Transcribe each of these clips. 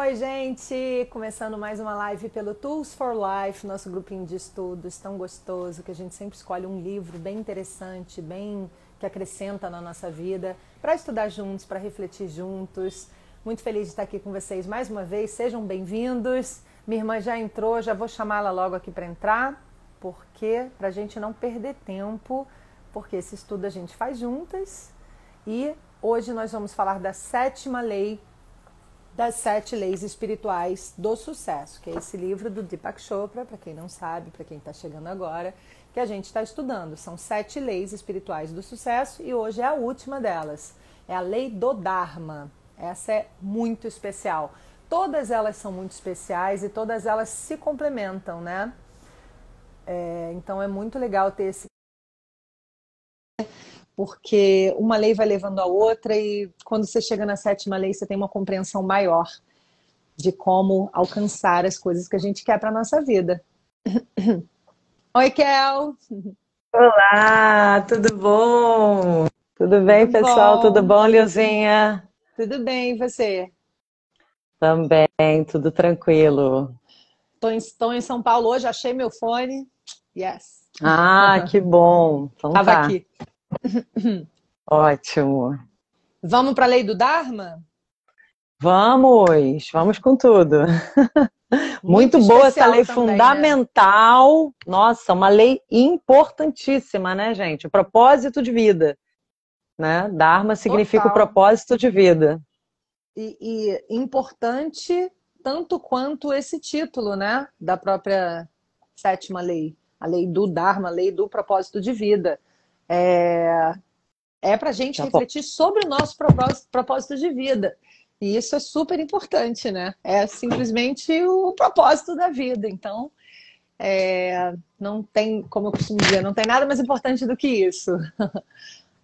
Oi, gente! Começando mais uma live pelo Tools for Life, nosso grupinho de estudos tão gostoso, que a gente sempre escolhe um livro bem interessante, bem que acrescenta na nossa vida, para estudar juntos, para refletir juntos. Muito feliz de estar aqui com vocês mais uma vez. Sejam bem-vindos. Minha irmã já entrou, já vou chamá-la logo aqui para entrar, porque para a gente não perder tempo, porque esse estudo a gente faz juntas. E hoje nós vamos falar da sétima lei das sete leis espirituais do sucesso, que é esse livro do Deepak Chopra, para quem não sabe, para quem está chegando agora, que a gente está estudando. São sete leis espirituais do sucesso e hoje é a última delas. É a lei do Dharma. Essa é muito especial. Todas elas são muito especiais e todas elas se complementam, né? É, então é muito legal ter esse porque uma lei vai levando a outra e quando você chega na sétima lei você tem uma compreensão maior de como alcançar as coisas que a gente quer para nossa vida. Oi, Kel. Olá, tudo bom? Tudo bem, tudo pessoal? Bom. Tudo bom, Liozinha? Tudo bem, e você? Também, tudo tranquilo. Estou em São Paulo hoje, achei meu fone. Yes. Ah, que bom. Então, Tava tá. aqui. Ótimo. Vamos para a lei do Dharma? Vamos, vamos com tudo. Muito, Muito boa essa lei também, né? fundamental. Né? Nossa, uma lei importantíssima, né, gente? O propósito de vida. Né? Dharma significa Total. o propósito de vida. E, e, importante tanto quanto esse título, né? Da própria sétima lei. A lei do Dharma, a lei do propósito de vida. É, é para a gente tá refletir sobre o nosso propósito, de vida. E isso é super importante, né? É simplesmente o propósito da vida. Então, é, não tem, como eu costumo dizer, não tem nada mais importante do que isso.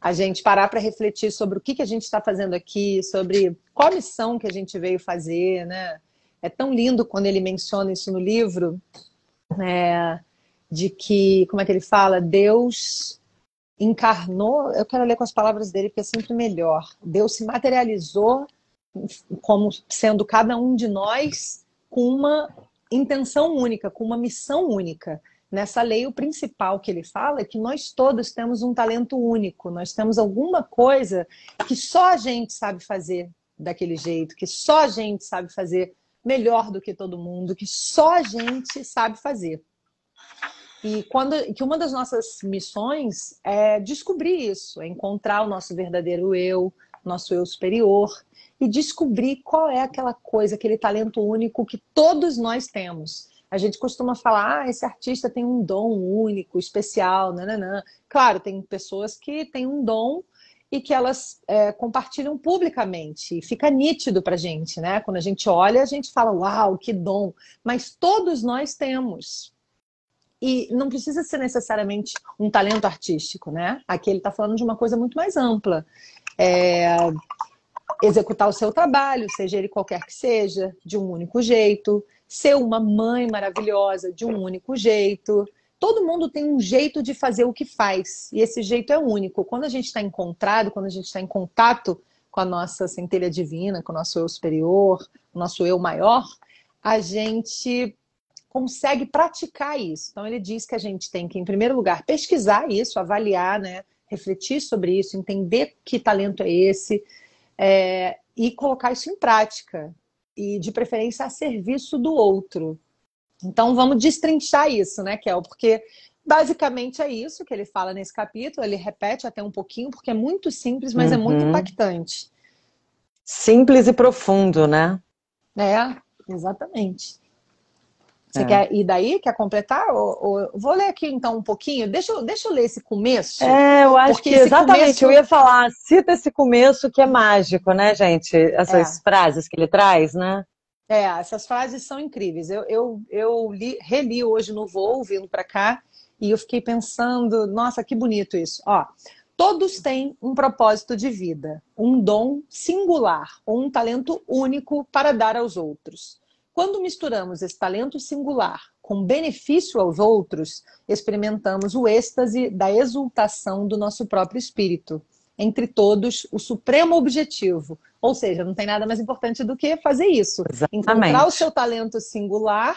a gente parar para refletir sobre o que, que a gente está fazendo aqui, sobre qual missão que a gente veio fazer, né? É tão lindo quando ele menciona isso no livro, é, de que, como é que ele fala? Deus encarnou, eu quero ler com as palavras dele porque é sempre melhor. Deus se materializou como sendo cada um de nós com uma intenção única, com uma missão única. Nessa lei, o principal que ele fala é que nós todos temos um talento único, nós temos alguma coisa que só a gente sabe fazer daquele jeito, que só a gente sabe fazer melhor do que todo mundo, que só a gente sabe fazer. E quando, que uma das nossas missões é descobrir isso, é encontrar o nosso verdadeiro eu, nosso eu superior, e descobrir qual é aquela coisa, aquele talento único que todos nós temos. A gente costuma falar, ah, esse artista tem um dom único, especial, nananã. Claro, tem pessoas que têm um dom e que elas é, compartilham publicamente. E fica nítido pra gente, né? Quando a gente olha, a gente fala, uau, que dom. Mas todos nós temos. E não precisa ser necessariamente um talento artístico, né? Aqui ele está falando de uma coisa muito mais ampla. É, executar o seu trabalho, seja ele qualquer que seja, de um único jeito, ser uma mãe maravilhosa de um único jeito. Todo mundo tem um jeito de fazer o que faz, e esse jeito é único. Quando a gente está encontrado, quando a gente está em contato com a nossa centelha divina, com o nosso eu superior, o nosso eu maior, a gente consegue praticar isso. Então, ele diz que a gente tem que, em primeiro lugar, pesquisar isso, avaliar, né? refletir sobre isso, entender que talento é esse é, e colocar isso em prática. E, de preferência, a serviço do outro. Então, vamos destrinchar isso, né, Kel? Porque basicamente é isso que ele fala nesse capítulo. Ele repete até um pouquinho, porque é muito simples, mas uhum. é muito uhum. impactante. Simples e profundo, né? É, exatamente. Você é. quer ir daí? Quer completar? Ou, ou... Vou ler aqui então um pouquinho. Deixa eu, deixa eu ler esse começo. É, eu acho que exatamente. Começo... Eu ia falar, cita esse começo que é mágico, né, gente? Essas é. frases que ele traz, né? É, essas frases são incríveis. Eu, eu, eu li, reli hoje no voo, vindo para cá, e eu fiquei pensando, nossa, que bonito isso. Ó, todos têm um propósito de vida, um dom singular, ou um talento único para dar aos outros. Quando misturamos esse talento singular com benefício aos outros, experimentamos o êxtase da exultação do nosso próprio espírito. entre todos o supremo objetivo. Ou seja, não tem nada mais importante do que fazer isso. Exatamente. Encontrar o seu talento singular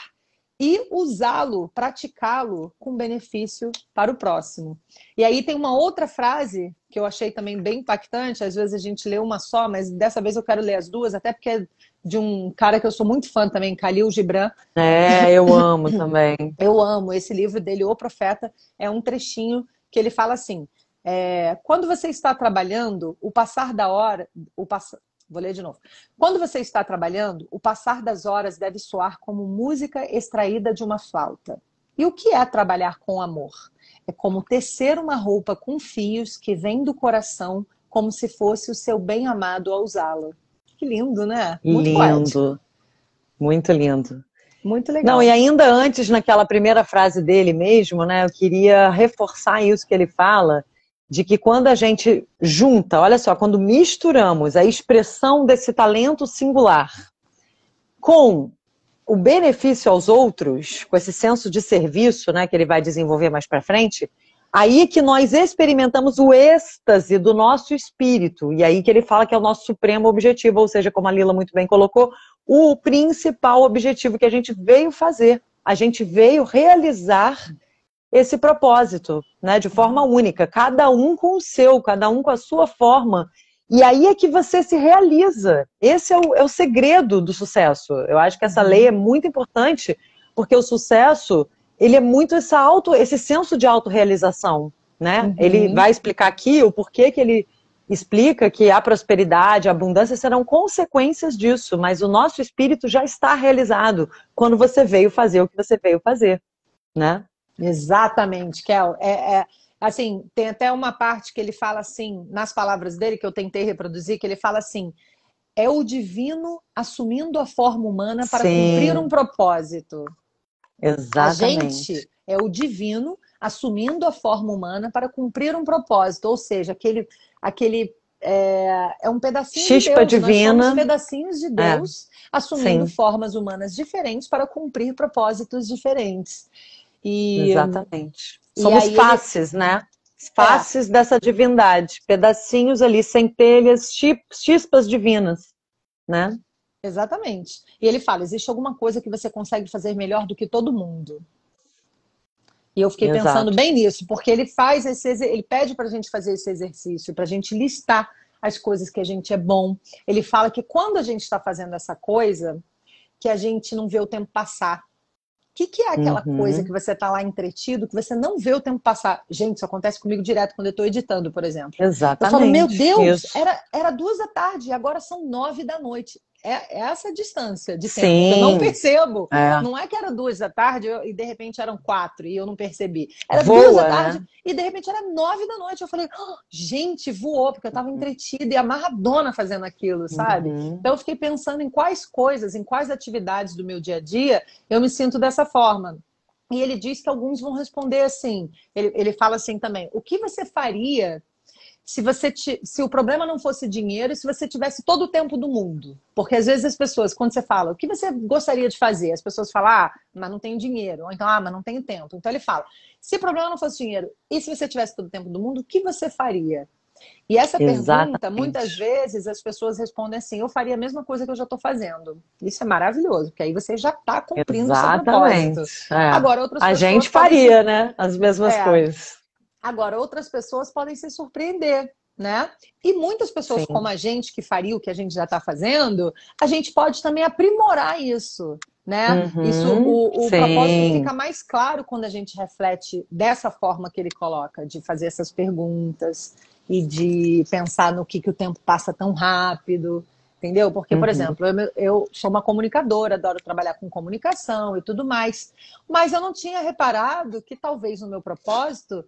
e usá-lo, praticá-lo com benefício para o próximo. E aí tem uma outra frase que eu achei também bem impactante. Às vezes a gente lê uma só, mas dessa vez eu quero ler as duas, até porque é de um cara que eu sou muito fã também, Khalil Gibran. É, eu amo também. eu amo. Esse livro dele, O Profeta, é um trechinho que ele fala assim: é, quando você está trabalhando, o passar da hora, o pass... Vou ler de novo. Quando você está trabalhando, o passar das horas deve soar como música extraída de uma flauta. E o que é trabalhar com amor? É como tecer uma roupa com fios que vem do coração, como se fosse o seu bem-amado a usá-la. Que lindo, né? Muito lindo. Poético. Muito lindo. Muito legal. Não, e ainda antes, naquela primeira frase dele mesmo, né? Eu queria reforçar isso que ele fala, de que quando a gente junta, olha só, quando misturamos a expressão desse talento singular com o benefício aos outros, com esse senso de serviço, né, que ele vai desenvolver mais para frente, aí que nós experimentamos o êxtase do nosso espírito. E aí que ele fala que é o nosso supremo objetivo, ou seja, como a Lila muito bem colocou, o principal objetivo que a gente veio fazer. A gente veio realizar esse propósito, né, de forma única, cada um com o seu, cada um com a sua forma. E aí é que você se realiza. Esse é o, é o segredo do sucesso. Eu acho que essa uhum. lei é muito importante, porque o sucesso, ele é muito essa auto, esse senso de autorrealização, né? Uhum. Ele vai explicar aqui o porquê que ele explica que a prosperidade, a abundância serão consequências disso, mas o nosso espírito já está realizado quando você veio fazer o que você veio fazer, né? Exatamente, Kel. É, é, assim, tem até uma parte que ele fala assim, nas palavras dele, que eu tentei reproduzir, que ele fala assim: é o divino assumindo a forma humana para Sim. cumprir um propósito. Exatamente. A gente é o divino assumindo a forma humana para cumprir um propósito, ou seja, aquele, aquele é, é um pedacinho Chispa de Deus. divina. Nós somos pedacinhos de é. Deus é. assumindo Sim. formas humanas diferentes para cumprir propósitos diferentes. E, Exatamente. Somos e faces, ele... né? Faces é. dessa divindade, pedacinhos ali, centelhas, chispas divinas, né? Exatamente. E ele fala: existe alguma coisa que você consegue fazer melhor do que todo mundo? E eu fiquei Exato. pensando bem nisso, porque ele faz esse, ele pede para a gente fazer esse exercício, para a gente listar as coisas que a gente é bom. Ele fala que quando a gente está fazendo essa coisa, que a gente não vê o tempo passar que, que é aquela uhum. coisa que você está lá entretido, que você não vê o tempo passar? Gente, isso acontece comigo direto quando eu estou editando, por exemplo. Exatamente. Eu falo, meu Deus, era, era duas da tarde e agora são nove da noite é, é essa distância de tempo. Sim. Eu não percebo. É. Não é que era duas da tarde e de repente eram quatro e eu não percebi. Era Voa, duas da né? tarde né? e de repente era nove da noite. Eu falei, oh, gente, voou, porque eu estava entretida e amarradona fazendo aquilo, sabe? Uhum. Então eu fiquei pensando em quais coisas, em quais atividades do meu dia a dia eu me sinto dessa forma. E ele diz que alguns vão responder assim. Ele, ele fala assim também: o que você faria se você se o problema não fosse dinheiro, se você tivesse todo o tempo do mundo. Porque às vezes as pessoas, quando você fala, o que você gostaria de fazer? As pessoas falam, ah, mas não tenho dinheiro. Ou então, ah, mas não tenho tempo. Então ele fala, se o problema não fosse dinheiro, e se você tivesse todo o tempo do mundo, o que você faria? E essa Exatamente. pergunta, muitas vezes as pessoas respondem assim: eu faria a mesma coisa que eu já estou fazendo. Isso é maravilhoso, porque aí você já está cumprindo Exatamente. o seu propósito. É. Agora, outras a gente faria, né? As mesmas é. coisas. Agora, outras pessoas podem se surpreender, né? E muitas pessoas Sim. como a gente, que faria o que a gente já está fazendo, a gente pode também aprimorar isso, né? Uhum, isso, o, o propósito fica mais claro quando a gente reflete dessa forma que ele coloca, de fazer essas perguntas e de pensar no que, que o tempo passa tão rápido, entendeu? Porque, por uhum. exemplo, eu, eu, sou uma comunicadora, adoro trabalhar com comunicação e tudo mais, mas eu não tinha reparado que talvez no meu propósito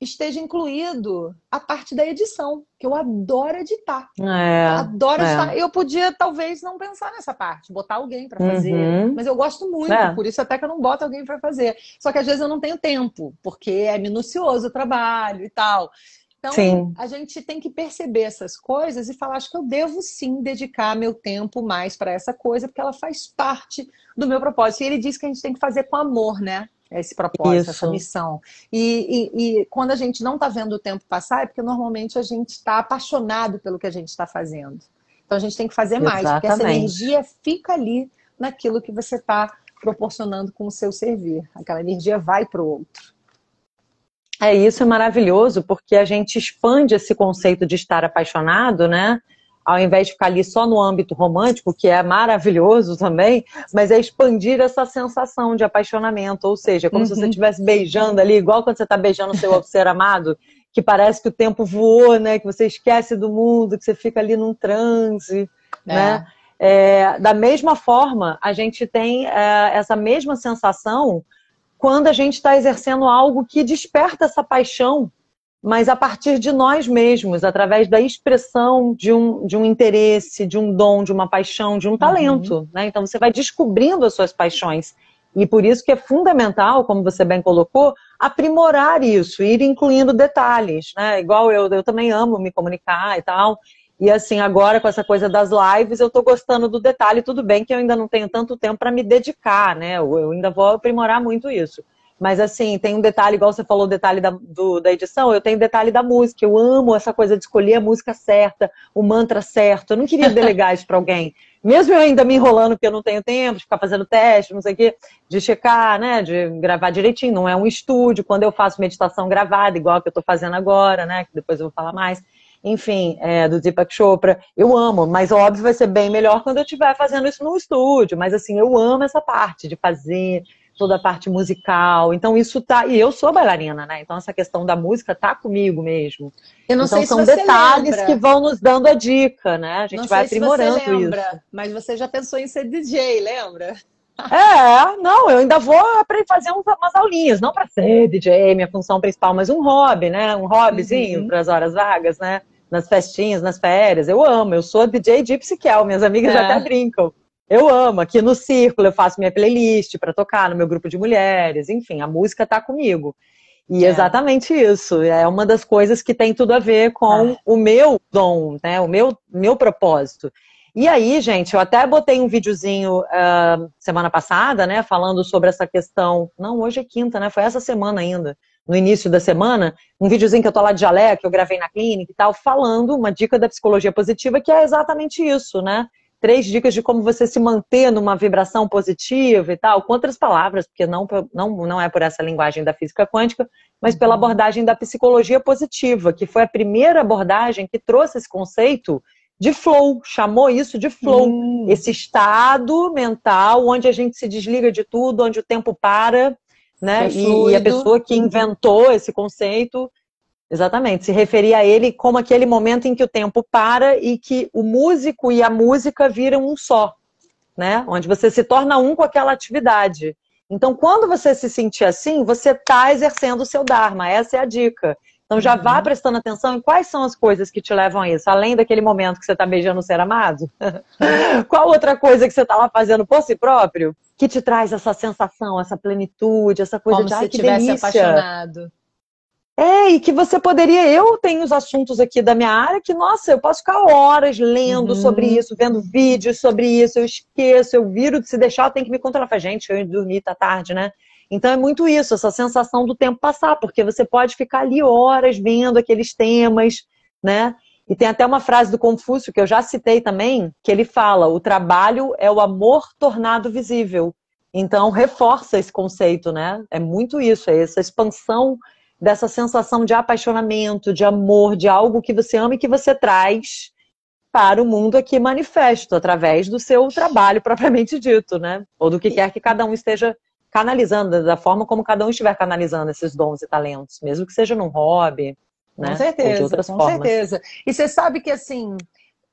esteja incluído a parte da edição, que eu adoro editar. É, adoro é. editar. Eu podia, talvez, não pensar nessa parte, botar alguém para fazer, uhum. mas eu gosto muito, é. por isso até que eu não boto alguém para fazer. Só que às vezes eu não tenho tempo, porque é minucioso o trabalho e tal. Então, sim. a gente tem que perceber essas coisas e falar, acho que eu devo sim dedicar meu tempo mais para essa coisa, porque ela faz parte do meu propósito. E ele diz que a gente tem que fazer com amor, né? Esse propósito, Isso. essa missão. E, e, e, quando a gente não está vendo o tempo passar, é porque normalmente a gente está apaixonado pelo que a gente está fazendo. Então a gente tem que fazer mais, Exatamente. porque essa energia fica ali naquilo que você está proporcionando com o seu servir. Aquela energia vai para o outro. É, isso é maravilhoso, porque a gente expande esse conceito de estar apaixonado, né? Ao invés de ficar ali só no âmbito romântico, que é maravilhoso também, mas é expandir essa sensação de apaixonamento. Ou seja, como uhum. se você uhum. estivesse beijando ali, igual quando você está beijando o seu ser amado, que parece que o tempo voou, né? Que você esquece do mundo, que você fica ali num transe, é. né? É, da mesma forma, a gente tem é, essa mesma sensação quando a gente está exercendo algo que desperta essa paixão, mas a partir de nós mesmos, através da expressão de um, de um interesse, de um dom, de uma paixão, de um talento. Uhum. Né? Então você vai descobrindo as suas paixões. E por isso que é fundamental, como você bem colocou, aprimorar isso, ir incluindo detalhes, né? Igual eu, eu também amo me comunicar e tal. E assim, agora com essa coisa das lives, eu tô gostando do detalhe, tudo bem que eu ainda não tenho tanto tempo para me dedicar, né? Eu, eu, ainda vou aprimorar muito isso. Mas assim, tem um detalhe, igual você falou, o detalhe da, do, da edição, eu tenho detalhe da música. Eu amo essa coisa de escolher a música certa, o mantra certo. Eu não queria delegar isso para alguém mesmo eu ainda me enrolando porque eu não tenho tempo de ficar fazendo teste, não sei o quê, de checar, né, de gravar direitinho, não é um estúdio, quando eu faço meditação gravada, igual que eu estou fazendo agora, né, que depois eu vou falar mais, enfim, é, do Deepak Chopra, eu amo, mas óbvio vai ser bem melhor quando eu estiver fazendo isso no estúdio, mas assim, eu amo essa parte de fazer, toda a parte musical. Então isso tá, e eu sou bailarina, né? Então essa questão da música tá comigo mesmo. Eu não então sei são se detalhes lembra. que vão nos dando a dica, né? A gente não vai aprimorando se lembra, isso. Mas você já pensou em ser DJ, lembra? É, não, eu ainda vou fazer umas aulinhas, não para ser DJ, minha função principal, mas um hobby, né? Um hobbyzinho uhum. para as horas vagas, né? Nas festinhas, nas férias. Eu amo, eu sou DJ Gypsy Kel, minhas amigas é. até brincam. Eu amo. Aqui no círculo eu faço minha playlist para tocar no meu grupo de mulheres. Enfim, a música está comigo. E é. exatamente isso. É uma das coisas que tem tudo a ver com é. o meu dom, né? O meu, meu propósito. E aí, gente, eu até botei um videozinho uh, semana passada, né? Falando sobre essa questão. Não, hoje é quinta, né? Foi essa semana ainda. No início da semana, um videozinho que eu tô lá de jalé, que eu gravei na clínica e tal, falando uma dica da psicologia positiva, que é exatamente isso, né? Três dicas de como você se manter numa vibração positiva e tal, com outras palavras, porque não, não, não é por essa linguagem da física quântica, mas pela uhum. abordagem da psicologia positiva, que foi a primeira abordagem que trouxe esse conceito de flow, chamou isso de flow, hum. esse estado mental onde a gente se desliga de tudo, onde o tempo para, né? É e, e, a pessoa que inventou esse conceito Exatamente, se referia a ele como aquele momento em que o tempo para e que o músico e a música viram um só, né? Onde você se torna um com aquela atividade. Então, quando você se sentir assim, você está exercendo o seu Dharma, essa é a dica. Então, já uhum. vá prestando atenção em quais são as coisas que te levam a isso, além daquele momento que você está beijando o ser amado. Qual outra coisa que você está lá fazendo por si próprio que te traz essa sensação, essa plenitude, essa coisa Como de se tivesse apaixonado. É, e que você poderia. Eu tenho os assuntos aqui da minha área que, nossa, eu posso ficar horas lendo uhum. sobre isso, vendo vídeos sobre isso, eu esqueço, eu viro, se deixar, eu tenho que me controlar. Gente, eu dormi, tá tarde, né? Então é muito isso, essa sensação do tempo passar, porque você pode ficar ali horas vendo aqueles temas, né? E tem até uma frase do Confúcio que eu já citei também, que ele fala: o trabalho é o amor tornado visível. Então reforça esse conceito, né? É muito isso, é essa expansão dessa sensação de apaixonamento, de amor, de algo que você ama e que você traz para o mundo aqui manifesto, através do seu trabalho propriamente dito, né? Ou do que quer que cada um esteja canalizando, da forma como cada um estiver canalizando esses dons e talentos, mesmo que seja num hobby, né? Com certeza, com formas. certeza. E você sabe que, assim,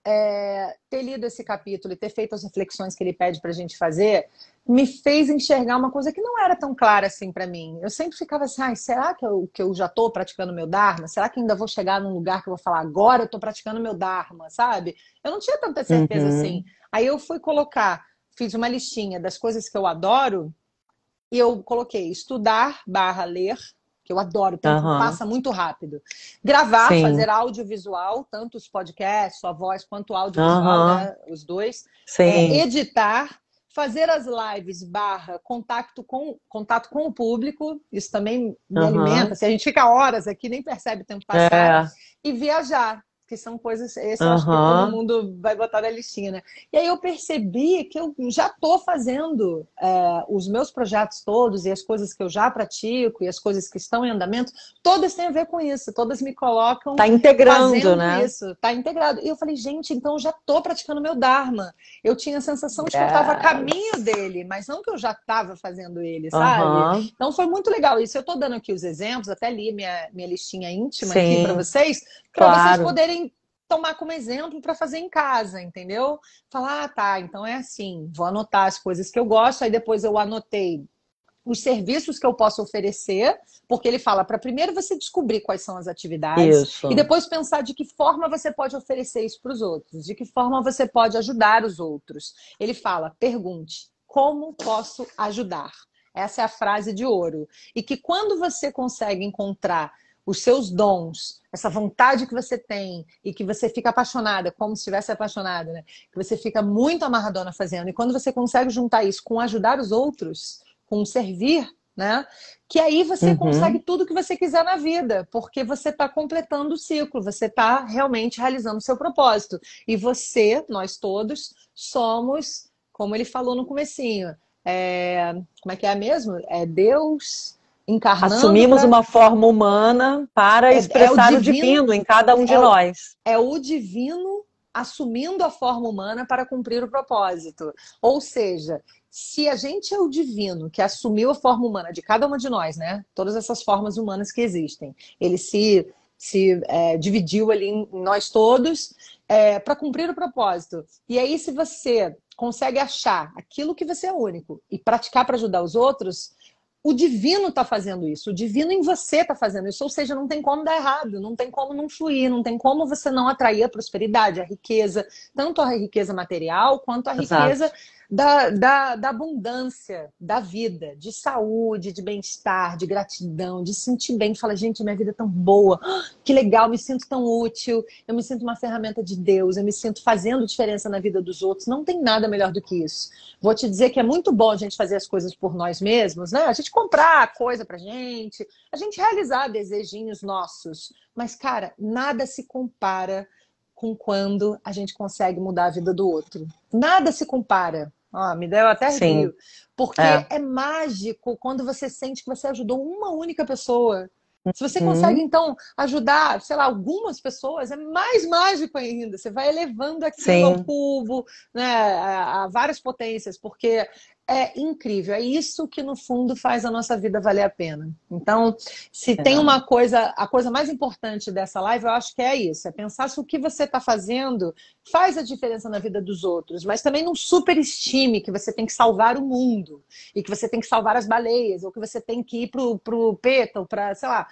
é, ter lido esse capítulo e ter feito as reflexões que ele pede para a gente fazer, me fez enxergar uma coisa que não era tão clara assim para mim. Eu sempre ficava assim, ah, será que eu, que eu já estou praticando meu Dharma? Será que ainda vou chegar num lugar que eu vou falar, agora eu estou praticando meu Dharma, sabe? Eu não tinha tanta certeza uhum. assim. Aí eu fui colocar, fiz uma listinha das coisas que eu adoro e eu coloquei estudar barra ler, que eu adoro, o tempo uhum. passa muito rápido. Gravar, Sim. fazer audiovisual, tanto os podcasts, sua voz, quanto o audiovisual, uhum. né, os dois. É, editar, fazer as lives barra contato com, contato com o público, isso também me uhum. alimenta. Se a gente fica horas aqui, nem percebe o tempo passar. É. E viajar que são coisas, esse uhum. eu acho que todo mundo vai botar na listinha, né? E aí eu percebi que eu já estou fazendo é, os meus projetos todos e as coisas que eu já pratico e as coisas que estão em andamento, todas têm a ver com isso, todas me colocam. Tá integrando, né? Isso, tá integrado. E eu falei, gente, então eu já estou praticando meu Dharma. Eu tinha a sensação de que eu estava a caminho dele, mas não que eu já estava fazendo ele, sabe? Uhum. Então foi muito legal isso. Eu estou dando aqui os exemplos, até li minha, minha listinha íntima Sim. aqui para vocês, para claro. vocês poderem tomar como exemplo para fazer em casa, entendeu? Falar, ah, tá, então é assim, vou anotar as coisas que eu gosto, aí depois eu anotei os serviços que eu posso oferecer, porque ele fala para primeiro você descobrir quais são as atividades isso. e depois pensar de que forma você pode oferecer isso para os outros, de que forma você pode ajudar os outros. Ele fala: pergunte, como posso ajudar? Essa é a frase de ouro. E que quando você consegue encontrar os seus dons, essa vontade que você tem e que você fica apaixonada, como se estivesse apaixonada, né? Que você fica muito amarradona fazendo. E quando você consegue juntar isso com ajudar os outros, com servir, né? Que aí você uhum. consegue tudo que você quiser na vida, porque você está completando o ciclo, você está realmente realizando o seu propósito. E você, nós todos, somos, como ele falou no comecinho, é... como é que é mesmo? É Deus encarnando. Assumimos pra... uma forma humana para é, expressar é o, divino, o, divino, em cada um de é nós. é o divino assumindo a forma humana para cumprir o propósito. Ou seja, se a gente é o divino que assumiu a forma humana de cada uma de nós, né? Todas essas formas humanas que existem, ele se se é, dividiu ali em nós todos é, para cumprir o propósito. E aí, se você consegue achar aquilo que você é único e praticar para ajudar os outros, o divino está fazendo isso, o divino em você está fazendo isso, ou seja, não tem como dar errado, não tem como não fluir, não tem como você não atrair a prosperidade, a riqueza, tanto a riqueza material quanto a Exato. riqueza da, da, da abundância da vida, de saúde, de bem-estar, de gratidão, de sentir bem, fala, gente, minha vida é tão boa, que legal, me sinto tão útil, eu me sinto uma ferramenta de Deus, eu me sinto fazendo diferença na vida dos outros, não tem nada melhor do que isso. Vou te dizer que é muito bom a gente fazer as coisas por nós mesmos, né? A gente comprar coisa pra gente, a gente realizar desejinhos nossos, mas, cara, nada se compara com quando a gente consegue mudar a vida do outro. Nada se compara. Ah, me deu até rio. Porque é. é. mágico quando você sente que você ajudou uma única pessoa. Se você uhum. consegue, então, ajudar, sei lá, algumas pessoas, é mais mágico ainda. Você vai elevando aquilo Sim. ao cubo, né, a, a várias potências, porque é incrível. É isso que, no fundo, faz a nossa vida valer a pena. Então, se é. tem uma coisa, a coisa mais importante dessa live, eu acho que é isso: é pensar se o que você está fazendo faz a diferença na vida dos outros, mas também não superestime que você tem que salvar o mundo e que você tem que salvar as baleias, ou que você tem que ir pro, pro PETA, ou para, sei lá.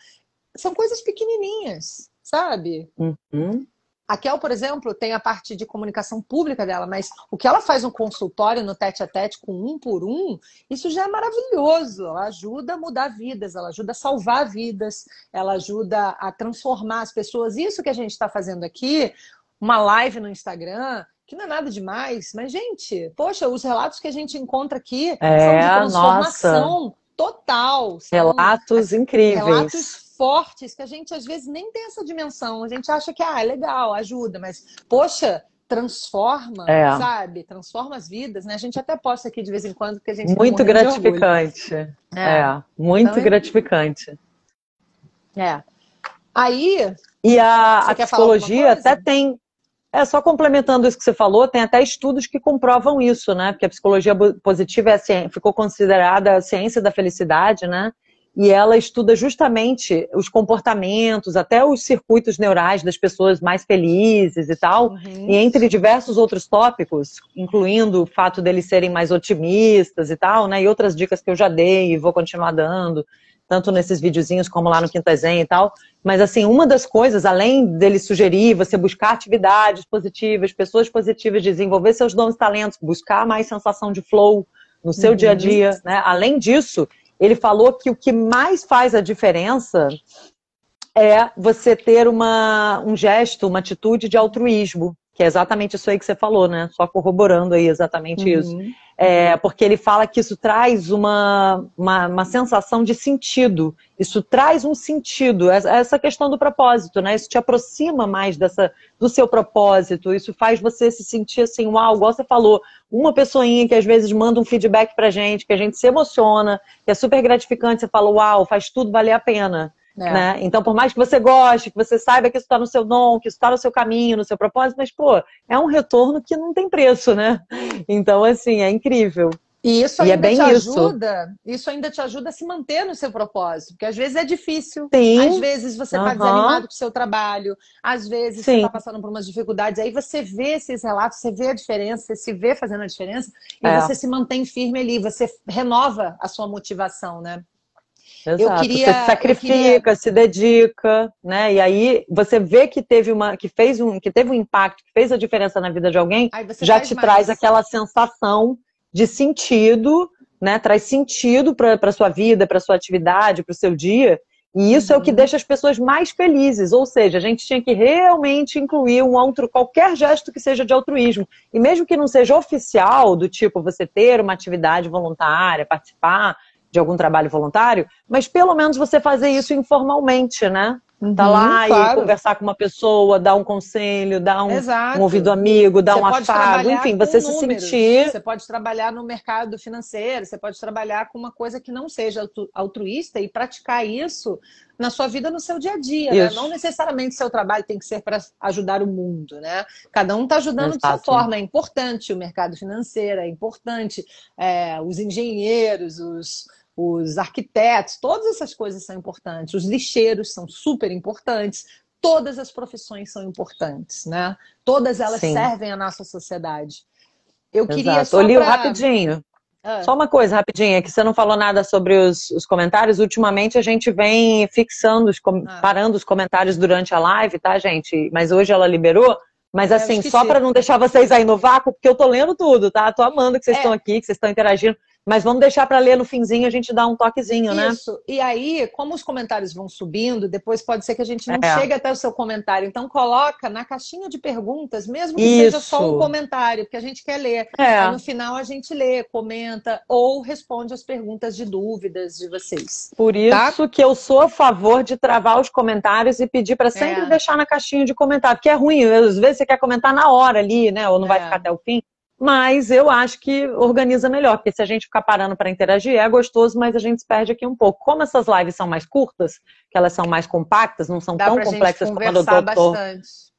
São coisas pequenininhas, sabe? Uhum. A Kel, por exemplo, tem a parte de comunicação pública dela, mas o que ela faz no consultório, no tete a tete, com um por um, isso já é maravilhoso. Ela ajuda a mudar vidas, ela ajuda a salvar vidas, ela ajuda a transformar as pessoas. Isso que a gente está fazendo aqui, uma live no Instagram, que não é nada demais, mas, gente, poxa, os relatos que a gente encontra aqui é, são de transformação nossa. total. Relatos incríveis. Relatos fortes que a gente às vezes nem tem essa dimensão. A gente acha que ah, é legal, ajuda, mas poxa, transforma, é. sabe? Transforma as vidas, né? A gente até posta aqui de vez em quando que a gente muito gratificante. É. é. muito então, gratificante. É. Aí e a, a psicologia até tem é, só complementando isso que você falou, tem até estudos que comprovam isso, né? Porque a psicologia positiva é ciência, ficou considerada a ciência da felicidade, né? E ela estuda justamente os comportamentos, até os circuitos neurais das pessoas mais felizes e tal, uhum. e entre diversos outros tópicos, incluindo o fato deles serem mais otimistas e tal, né, e outras dicas que eu já dei e vou continuar dando, tanto nesses videozinhos como lá no Quinta Zen e tal, mas assim, uma das coisas, além dele sugerir você buscar atividades positivas, pessoas positivas, desenvolver seus dons e talentos, buscar mais sensação de flow no seu uhum. dia a dia, né, além disso ele falou que o que mais faz a diferença é você ter uma, um gesto, uma atitude de altruísmo, que é exatamente isso aí que você falou, né? Só corroborando aí exatamente uhum. isso. É, porque ele fala que isso traz uma, uma, uma, sensação de sentido, isso traz um sentido, essa questão do propósito, né? Isso te aproxima mais dessa, do seu propósito, isso faz você se sentir assim, uau, igual você falou, uma pessoinha que às vezes manda um feedback pra gente, que a gente se emociona, que é super gratificante, você fala, uau, faz tudo valer a pena. É. Né? Então, por mais que você goste, que você saiba que isso está no seu dom, que isso está no seu caminho, no seu propósito, mas, pô, é um retorno que não tem preço, né? Então, assim, é incrível. E isso ainda e é te ajuda, isso. isso. ainda te ajuda a se manter no seu propósito, porque às vezes é difícil, Sim. às vezes você está uhum. desanimado com o seu trabalho, às vezes Sim. você está passando por umas dificuldades, aí você vê esses relatos, você vê a diferença, você se vê fazendo a diferença, e é. você se mantém firme ali, você renova a sua motivação, né? Exato. Eu queria, você se sacrifica, queria... se dedica, né? E aí você vê que teve uma, que fez um, que teve um impacto, que fez a diferença na vida de alguém, já te mais. traz aquela sensação de sentido, né? Traz sentido para a sua vida, para sua atividade, para o seu dia. E isso uhum. é o que uhum. deixa as pessoas mais felizes. Ou seja, a gente tinha que realmente incluir um outro, qualquer gesto que seja de altruísmo. E mesmo que não seja oficial, do tipo você ter uma atividade voluntária, participar de algum trabalho voluntário, mas pelo menos você fazer isso informalmente, né? Uhum, tá lá claro. e conversar com uma pessoa, dar um conselho, dar um, um ouvido amigo, dar você um afago, enfim, você se números. sentir. Você pode trabalhar no mercado financeiro, você pode trabalhar com uma coisa que não seja altruísta e praticar isso na sua vida, no seu dia a dia. Né? Não necessariamente seu trabalho tem que ser para ajudar o mundo, né? Cada um está ajudando Exato. de sua forma. É importante o mercado financeiro, é importante é, os engenheiros, os os arquitetos, todas essas coisas são importantes. Os lixeiros são super importantes. Todas as profissões são importantes, né? Todas elas Sim. servem à nossa sociedade. Eu Exato. queria só Olio, pra... rapidinho. Ah. Só uma coisa rapidinha, é que você não falou nada sobre os, os comentários. Ultimamente a gente vem fixando, os, ah. parando os comentários durante a live, tá, gente? Mas hoje ela liberou. Mas assim, só para não deixar vocês aí no vácuo, porque eu tô lendo tudo, tá? Tô amando que vocês é. estão aqui, que vocês estão interagindo. Mas vamos deixar para ler no finzinho, a gente dá um toquezinho, né? Isso. E aí, como os comentários vão subindo, depois pode ser que a gente não é. chegue até o seu comentário. Então coloca na caixinha de perguntas, mesmo que Isso. seja só um comentário, porque a gente quer ler. É. Aí, no final a gente lê, comenta ou responde as perguntas de dúvidas de vocês. Por tá? isso tá? que eu sou a favor de travar os comentários e pedir para sempre é. deixar na caixinha de comentário, porque é ruim, às vezes você quer comentar na hora ali, né? Ou não vai é. ficar até o fim mas eu acho que organiza melhor, porque se a gente ficar parando para interagir, é gostoso, mas a gente se perde aqui um pouco. Como essas lives são mais curtas, que elas são mais compactas, não são dá tão complexas como a do doutor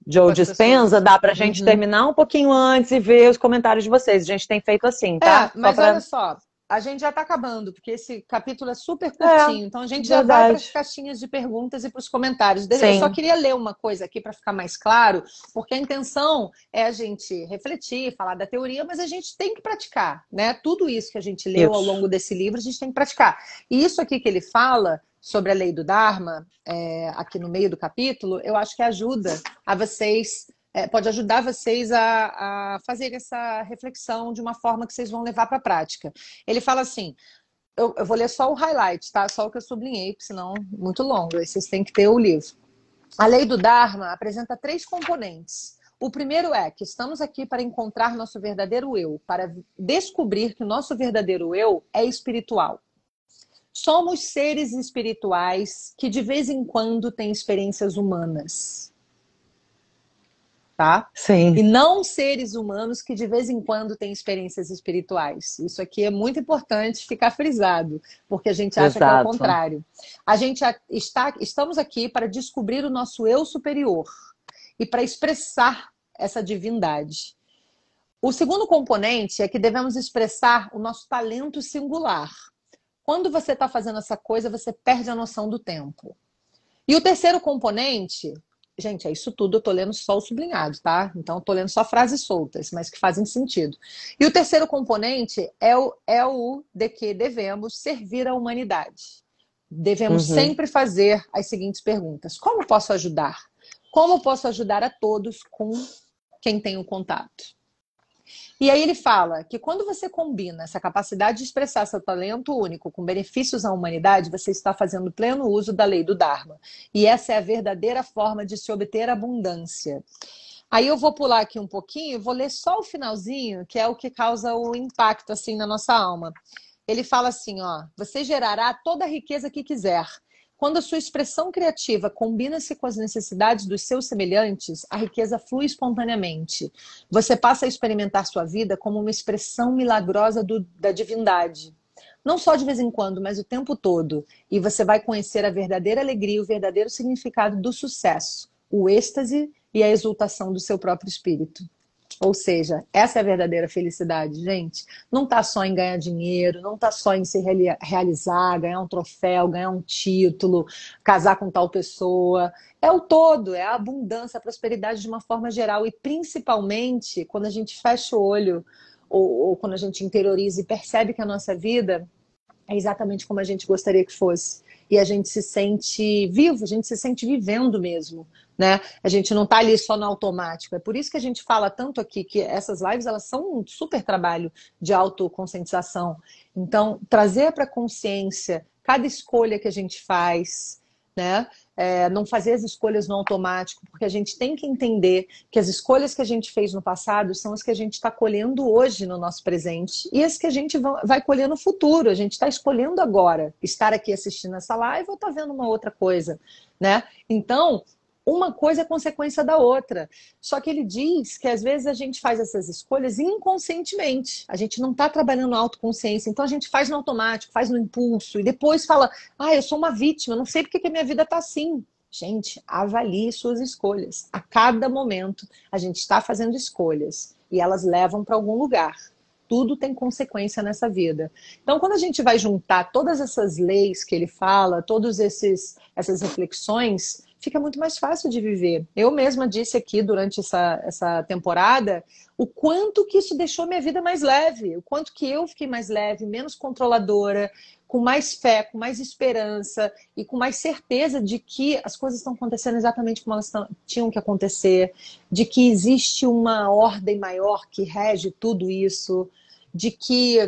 Joe Dispenza, dá para a gente uhum. terminar um pouquinho antes e ver os comentários de vocês. A gente tem feito assim, tá? É, mas pra... olha só, a gente já está acabando, porque esse capítulo é super curtinho. É, então a gente já verdade. vai para as caixinhas de perguntas e para os comentários. Sim. Eu só queria ler uma coisa aqui para ficar mais claro, porque a intenção é a gente refletir, falar da teoria, mas a gente tem que praticar, né? Tudo isso que a gente leu isso. ao longo desse livro, a gente tem que praticar. E isso aqui que ele fala sobre a lei do Dharma, é, aqui no meio do capítulo, eu acho que ajuda a vocês é, pode ajudar vocês a, a fazer essa reflexão de uma forma que vocês vão levar para a prática. Ele fala assim: eu, eu, vou ler só o highlight, tá? Só o que eu sublinhei, senão muito longo. Aí vocês têm que ter o livro. A lei do Dharma apresenta três componentes. O primeiro é que estamos aqui para encontrar nosso verdadeiro eu, para descobrir que o nosso verdadeiro eu é espiritual. Somos seres espirituais que de vez em quando têm experiências humanas tá? Sim. E não seres humanos que de vez em quando têm experiências espirituais. Isso aqui é muito importante ficar frisado, porque a gente acha Exato. que é o contrário. A gente está, estamos aqui para descobrir o nosso eu superior e para expressar essa divindade. O segundo componente é que devemos expressar o nosso talento singular. Quando você está fazendo essa coisa, você perde a noção do tempo. E o terceiro componente Gente, é isso tudo, eu tô lendo só o sublinhado, tá? Então, eu tô lendo só frases soltas, mas que fazem sentido. E o terceiro componente é o, é o de que devemos servir a humanidade. Devemos uhum. sempre fazer as seguintes perguntas: Como posso ajudar? Como posso ajudar a todos com quem tenho contato? E aí ele fala que quando você combina essa capacidade de expressar seu talento único com benefícios à humanidade, você está fazendo pleno uso da lei do Dharma. E essa é a verdadeira forma de se obter abundância. Aí eu vou pular aqui um pouquinho, vou ler só o finalzinho, que é o que causa o impacto assim na nossa alma. Ele fala assim, ó: "Você gerará toda a riqueza que quiser. Quando a sua expressão criativa combina-se com as necessidades dos seus semelhantes, a riqueza flui espontaneamente. Você passa a experimentar sua vida como uma expressão milagrosa do, da divindade. Não só de vez em quando, mas o tempo todo. E você vai conhecer a verdadeira alegria, o verdadeiro significado do sucesso, o êxtase e a exultação do seu próprio espírito. Ou seja, essa é a verdadeira felicidade, gente. Não está só em ganhar dinheiro, não está só em se realizar, ganhar um troféu, ganhar um título, casar com tal pessoa. É o todo, é a abundância, a prosperidade de uma forma geral. E principalmente quando a gente fecha o olho ou, ou quando a gente interioriza e percebe que a nossa vida é exatamente como a gente gostaria que fosse e a gente se sente vivo, a gente se sente vivendo mesmo, né? A gente não está ali só no automático. É por isso que a gente fala tanto aqui que essas lives elas são um super trabalho de autoconscientização. Então, trazer para consciência cada escolha que a gente faz, né? É, não fazer as escolhas no automático, porque a gente tem que entender que as escolhas que a gente fez no passado são as que a gente está colhendo hoje no nosso presente e as que a gente vai colher no futuro. A gente está escolhendo agora estar aqui assistindo essa live ou estar tá vendo uma outra coisa, né? Então, uma coisa é consequência da outra. Só que ele diz que às vezes a gente faz essas escolhas inconscientemente. A gente não está trabalhando autoconsciência. Então a gente faz no automático, faz no impulso e depois fala: ah, eu sou uma vítima, não sei porque que a minha vida está assim. Gente, avalie suas escolhas. A cada momento a gente está fazendo escolhas e elas levam para algum lugar. Tudo tem consequência nessa vida. Então, quando a gente vai juntar todas essas leis que ele fala, todas essas reflexões, fica muito mais fácil de viver. Eu mesma disse aqui durante essa, essa temporada o quanto que isso deixou minha vida mais leve, o quanto que eu fiquei mais leve, menos controladora, com mais fé, com mais esperança e com mais certeza de que as coisas estão acontecendo exatamente como elas tinham que acontecer, de que existe uma ordem maior que rege tudo isso, de que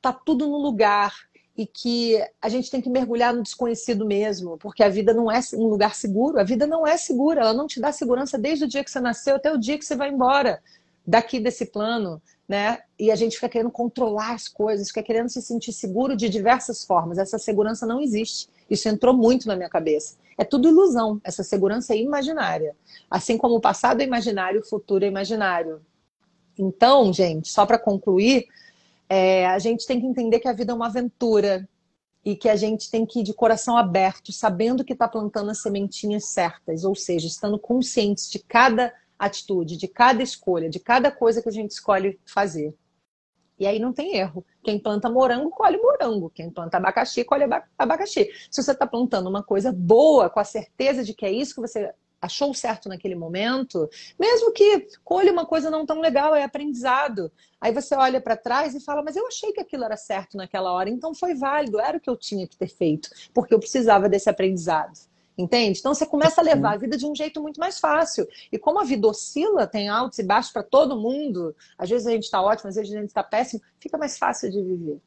tá tudo no lugar e que a gente tem que mergulhar no desconhecido mesmo, porque a vida não é um lugar seguro, a vida não é segura, ela não te dá segurança desde o dia que você nasceu até o dia que você vai embora daqui desse plano, né? E a gente fica querendo controlar as coisas, fica querendo se sentir seguro de diversas formas. Essa segurança não existe. Isso entrou muito na minha cabeça. É tudo ilusão. Essa segurança é imaginária. Assim como o passado é imaginário, o futuro é imaginário. Então, gente, só para concluir, é, a gente tem que entender que a vida é uma aventura e que a gente tem que ir de coração aberto, sabendo que está plantando as sementinhas certas, ou seja, estando conscientes de cada atitude, de cada escolha, de cada coisa que a gente escolhe fazer. E aí não tem erro. Quem planta morango, colhe morango. Quem planta abacaxi, colhe abacaxi. Se você está plantando uma coisa boa, com a certeza de que é isso que você achou certo naquele momento, mesmo que colhe uma coisa não tão legal, é aprendizado. Aí você olha para trás e fala, mas eu achei que aquilo era certo naquela hora, então foi válido, era o que eu tinha que ter feito, porque eu precisava desse aprendizado. Entende? Então você começa a levar a vida de um jeito muito mais fácil. E como a vida oscila, tem altos e baixos para todo mundo, às vezes a gente está ótimo, às vezes a gente está péssimo, fica mais fácil de viver.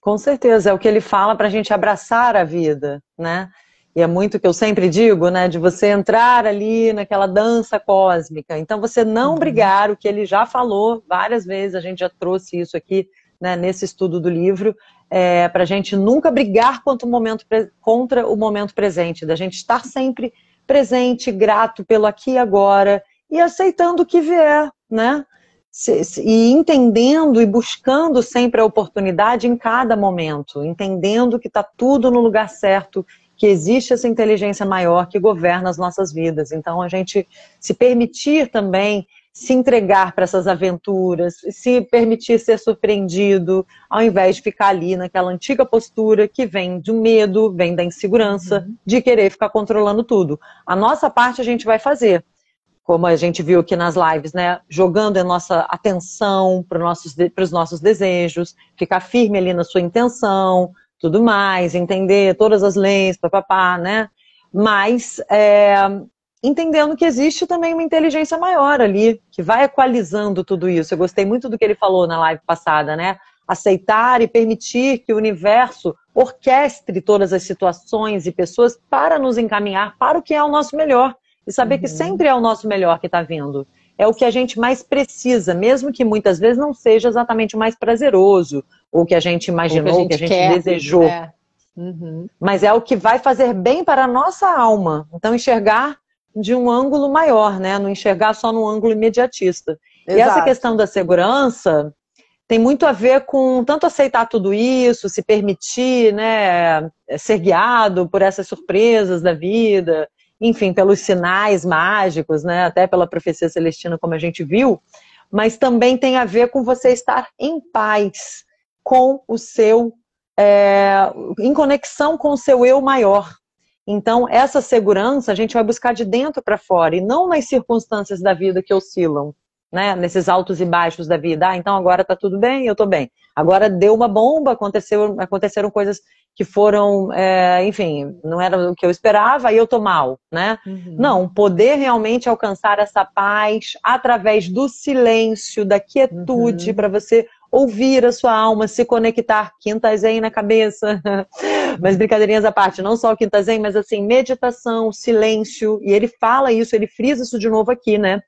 Com certeza, é o que ele fala para a gente abraçar a vida, né? E é muito que eu sempre digo, né? De você entrar ali naquela dança cósmica. Então, você não uhum. brigar, o que ele já falou várias vezes, a gente já trouxe isso aqui né, nesse estudo do livro, é, para a gente nunca brigar contra o, momento, contra o momento presente, da gente estar sempre presente, grato pelo aqui e agora, e aceitando o que vier, né? e entendendo e buscando sempre a oportunidade em cada momento, entendendo que está tudo no lugar certo, que existe essa inteligência maior que governa as nossas vidas. Então, a gente se permitir também se entregar para essas aventuras, se permitir ser surpreendido, ao invés de ficar ali naquela antiga postura que vem do medo, vem da insegurança, uhum. de querer ficar controlando tudo. A nossa parte a gente vai fazer, como a gente viu aqui nas lives, né? Jogando a nossa atenção para os nossos, nossos desejos, ficar firme ali na sua intenção, tudo mais, entender todas as leis, papapá, né? Mas é, entendendo que existe também uma inteligência maior ali, que vai equalizando tudo isso. Eu gostei muito do que ele falou na live passada, né? Aceitar e permitir que o universo orquestre todas as situações e pessoas para nos encaminhar para o que é o nosso melhor. e saber uhum. que sempre é o nosso melhor que está vindo. É o que a gente mais precisa, mesmo que muitas vezes não seja exatamente o mais prazeroso, ou que a gente imaginou, o que a gente, que a gente desejou. É. Uhum. Mas é o que vai fazer bem para a nossa alma. Então, enxergar de um ângulo maior, né? Não enxergar só no ângulo imediatista. Exato. E essa questão da segurança tem muito a ver com tanto aceitar tudo isso, se permitir, né, ser guiado por essas surpresas da vida, enfim, pelos sinais mágicos, né, até pela profecia celestina, como a gente viu, mas também tem a ver com você estar em paz com o seu, é, em conexão com o seu eu maior. Então, essa segurança a gente vai buscar de dentro para fora e não nas circunstâncias da vida que oscilam né? Nesses altos e baixos da vida. Ah, então agora tá tudo bem, eu tô bem. Agora deu uma bomba, aconteceu, aconteceram coisas que foram, é, enfim, não era o que eu esperava e eu tô mal, né? Uhum. Não, poder realmente alcançar essa paz através do silêncio, da quietude, uhum. para você ouvir a sua alma, se conectar, quinta zen na cabeça. mas brincadeirinhas à parte, não só o quinta zen, mas assim, meditação, silêncio, e ele fala isso, ele frisa isso de novo aqui, né?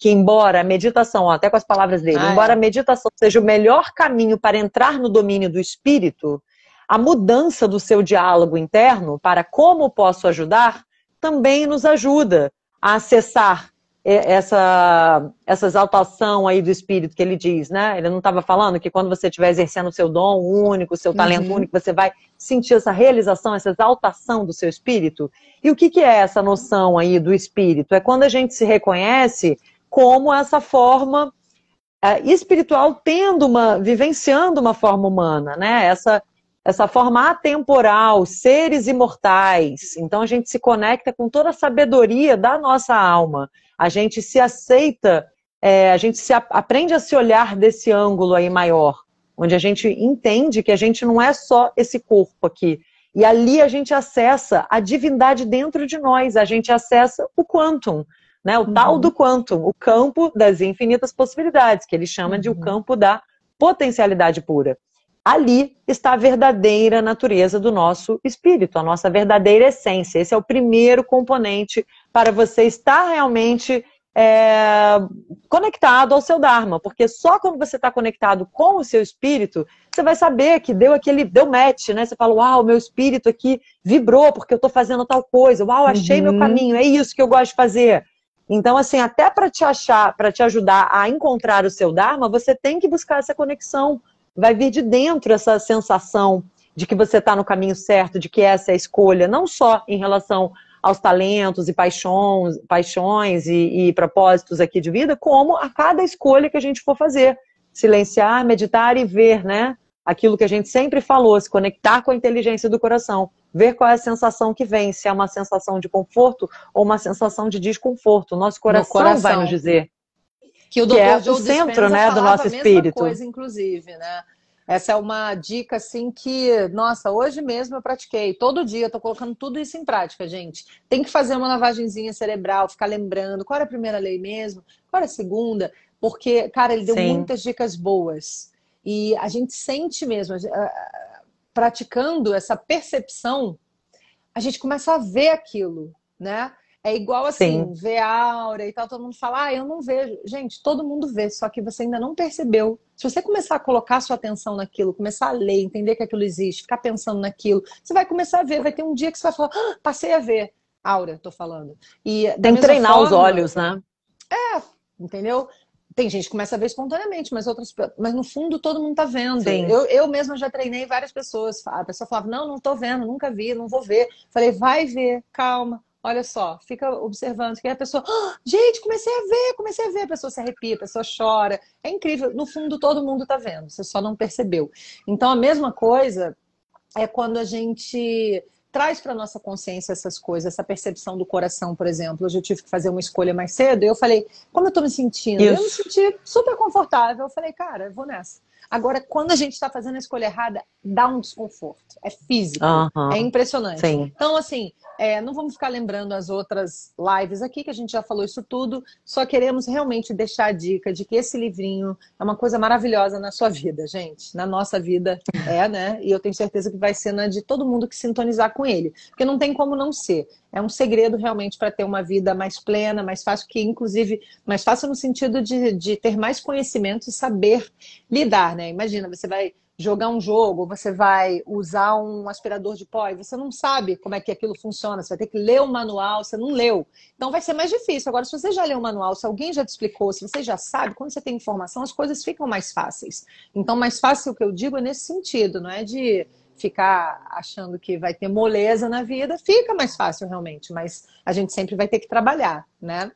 que embora a meditação, ó, até com as palavras dele, ah, embora é. a meditação seja o melhor caminho para entrar no domínio do espírito, a mudança do seu diálogo interno para como posso ajudar também nos ajuda a acessar essa, essa exaltação aí do espírito que ele diz, né? Ele não estava falando que quando você estiver exercendo o seu dom único, o seu talento uhum. único, você vai sentir essa realização, essa exaltação do seu espírito. E o que, que é essa noção aí do espírito? É quando a gente se reconhece como essa forma é, espiritual tendo uma, vivenciando uma forma humana, né? Essa, essa forma atemporal, seres imortais. Então a gente se conecta com toda a sabedoria da nossa alma. A gente se aceita, é, a gente se aprende a se olhar desse ângulo aí maior, onde a gente entende que a gente não é só esse corpo aqui. E ali a gente acessa a divindade dentro de nós, a gente acessa o quantum, né? O uhum. tal do quantum, o campo das infinitas possibilidades, que ele chama de o uhum. campo da potencialidade pura. Ali está a verdadeira natureza do nosso espírito, a nossa verdadeira essência. Esse é o primeiro componente para você estar realmente é, conectado ao seu Dharma, porque só quando você está conectado com o seu espírito, você vai saber que deu aquele, deu match, né? Você fala, uau, meu espírito aqui vibrou porque eu estou fazendo tal coisa, uau, achei uhum. meu caminho, é isso que eu gosto de fazer. Então, assim, até para te achar, para te ajudar a encontrar o seu Dharma, você tem que buscar essa conexão. Vai vir de dentro essa sensação de que você está no caminho certo, de que essa é a escolha, não só em relação aos talentos e paixões, paixões e, e propósitos aqui de vida, como a cada escolha que a gente for fazer. Silenciar, meditar e ver, né? Aquilo que a gente sempre falou, se conectar com a inteligência do coração ver qual é a sensação que vem, se é uma sensação de conforto ou uma sensação de desconforto. O nosso coração, coração. vai nos dizer. Que o Dr. que é o centro né, do nosso espírito. coisa, inclusive, né? Essa é uma dica, assim, que, nossa, hoje mesmo eu pratiquei. Todo dia eu tô colocando tudo isso em prática, gente. Tem que fazer uma lavagenzinha cerebral, ficar lembrando qual era a primeira lei mesmo, qual era a segunda. Porque, cara, ele deu Sim. muitas dicas boas. E a gente sente mesmo, praticando essa percepção, a gente começa a ver aquilo, né? É igual assim, Sim. ver a aura e tal, todo mundo fala, ah, eu não vejo. Gente, todo mundo vê, só que você ainda não percebeu. Se você começar a colocar sua atenção naquilo, começar a ler, entender que aquilo existe, ficar pensando naquilo, você vai começar a ver, vai ter um dia que você vai falar, ah, passei a ver. Aura, tô falando. E Tem que treinar forma, os olhos, né? É, entendeu? Tem gente que começa a ver espontaneamente, mas outras, mas no fundo todo mundo tá vendo. Eu, eu mesma já treinei várias pessoas. A pessoa falava: "Não, não tô vendo, nunca vi, não vou ver". Falei: "Vai ver, calma". Olha só, fica observando que a pessoa, oh, gente, comecei a ver, comecei a ver, a pessoa se arrepia, a pessoa chora. É incrível, no fundo todo mundo tá vendo, você só não percebeu. Então a mesma coisa é quando a gente traz para nossa consciência essas coisas, essa percepção do coração, por exemplo. Hoje eu tive que fazer uma escolha mais cedo e eu falei, como eu estou me sentindo? Isso. Eu me senti super confortável. Eu falei, cara, eu vou nessa. Agora, quando a gente está fazendo a escolha errada, dá um desconforto. É físico. É impressionante. Sim. Então, assim, é, não vamos ficar lembrando as outras lives aqui, que a gente já falou isso tudo. Só queremos realmente deixar a dica de que esse livrinho é uma coisa maravilhosa na sua vida, gente. Na nossa vida é, né? E eu tenho certeza que vai ser na de todo mundo que sintonizar com ele. Porque não tem como não ser. é um segredo realmente para ter uma vida mais plena, mais fácil, que inclusive mais fácil no sentido de, de ter mais conhecimento e saber lidar, né? Imagina, você vai jogar um jogo, você vai usar um aspirador de pó e você não sabe como é que aquilo funciona, você vai ter que ler o manual, você não leu. Então vai ser mais difícil. Agora, se você já leu o manual, se alguém já te explicou, se você já sabe, quando você tem informação, as coisas ficam mais fáceis. Então, mais fácil o que eu digo é nesse sentido, não é de ficar achando que vai ter moleza na vida, fica mais fácil realmente, mas a gente sempre vai ter que trabalhar, né?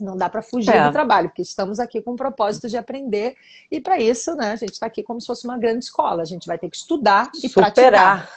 Não dá para fugir é. do trabalho, porque estamos aqui com o propósito de aprender. E para isso, né, a gente está aqui como se fosse uma grande escola. A gente vai ter que estudar e superar. praticar.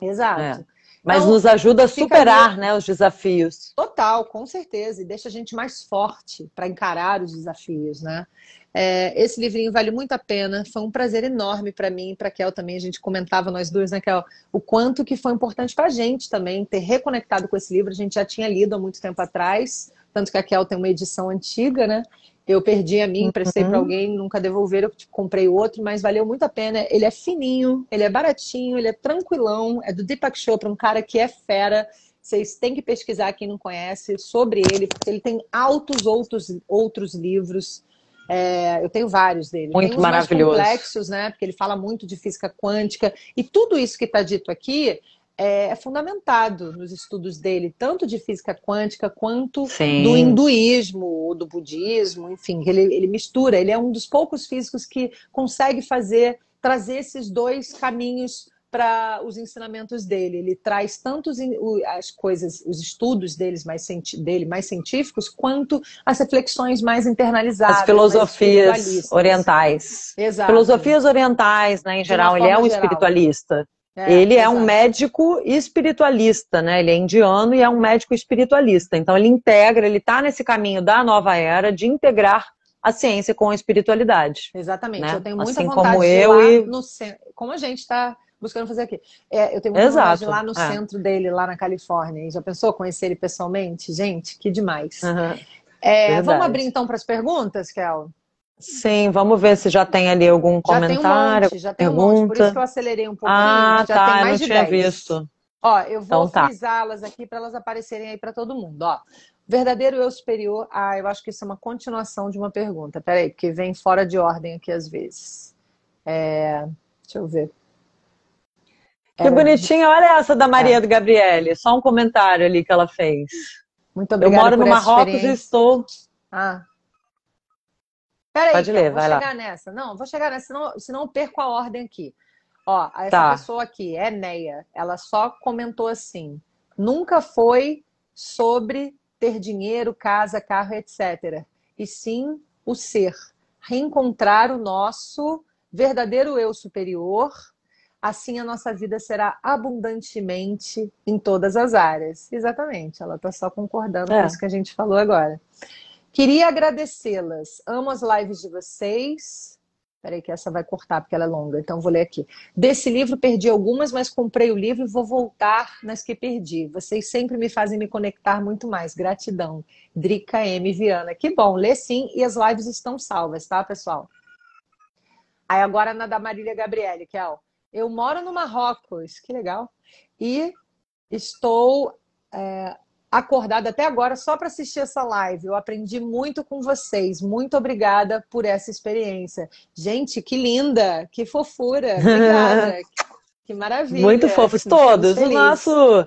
Exato. É. Mas então, nos ajuda a superar ali... né, os desafios. Total, com certeza. E deixa a gente mais forte para encarar os desafios, né? É, esse livrinho vale muito a pena. Foi um prazer enorme para mim e para Kel também. A gente comentava nós duas, né, Kel? O quanto que foi importante para a gente também ter reconectado com esse livro. A gente já tinha lido há muito tempo atrás. Tanto que a Kel tem uma edição antiga, né? Eu perdi a minha, emprestei uhum. para alguém, nunca devolveram, eu comprei outro, mas valeu muito a pena. Ele é fininho, ele é baratinho, ele é tranquilão, é do Deepak Chopra, um cara que é fera. Vocês têm que pesquisar quem não conhece sobre ele, porque ele tem altos outros, outros livros. É, eu tenho vários dele. Muito maravilhoso. Complexos, né? Porque ele fala muito de física quântica. E tudo isso que está dito aqui é, é, fundamentado nos estudos dele, tanto de física quântica quanto Sim. do hinduísmo, do budismo, enfim, ele, ele mistura. Ele é um dos poucos físicos que consegue fazer, trazer esses dois caminhos para os ensinamentos dele. Ele traz tanto as coisas, os estudos deles mais, dele mais científicos, quanto as reflexões mais internalizadas. As filosofias orientais. Exato. Filosofias orientais, né, em geral, ele é um geral. espiritualista. É, ele é um médico espiritualista, né? Ele é indiano e é um médico espiritualista. Então ele integra, ele está nesse caminho da nova era de integrar a ciência com a espiritualidade. Exatamente. Né? Eu tenho muita assim vontade como de ir lá e... no como a gente está buscando fazer aqui. É, eu tenho muita Exato. vontade de ir lá no é. centro dele, lá na Califórnia. Já pensou conhecer ele pessoalmente? Gente, que demais. Uhum. Vamos abrir então para as perguntas, Kel? Sim, vamos ver se já tem ali algum já comentário. Tem um monte, já tem pergunta. um monte, por isso que eu acelerei um pouquinho. Ah, já tá, tem mais eu não tinha 10. visto. Ó, eu vou então, tá. frisá-las aqui para elas aparecerem aí para todo mundo. Ó, verdadeiro eu superior. Ah, eu acho que isso é uma continuação de uma pergunta. Peraí, porque vem fora de ordem aqui às vezes. É... Deixa eu ver. Que Era... bonitinha, olha essa da Maria é. do Gabriele. Só um comentário ali que ela fez. Muito obrigada. Eu moro no Marrocos e estou. Ah, Peraí, Pode ler, vou chegar lá. nessa. Não, vou chegar nessa, senão, senão eu perco a ordem aqui. Ó, essa tá. pessoa aqui, é Neia, ela só comentou assim: nunca foi sobre ter dinheiro, casa, carro, etc. E sim o ser. Reencontrar o nosso verdadeiro eu superior. Assim a nossa vida será abundantemente em todas as áreas. Exatamente, ela está só concordando é. com isso que a gente falou agora. Queria agradecê-las. Amo as lives de vocês. Peraí que essa vai cortar porque ela é longa, então vou ler aqui. Desse livro perdi algumas, mas comprei o livro e vou voltar nas que perdi. Vocês sempre me fazem me conectar muito mais. Gratidão. Drica M. Viana. Que bom, lê sim e as lives estão salvas, tá, pessoal? Aí agora na da Marília Gabriele, que é, ó, eu moro no Marrocos, que legal, e estou é, acordada até agora só para assistir essa live. Eu aprendi muito com vocês. Muito obrigada por essa experiência. Gente, que linda, que fofura. Obrigada. que maravilha. Muito fofos todos. O nosso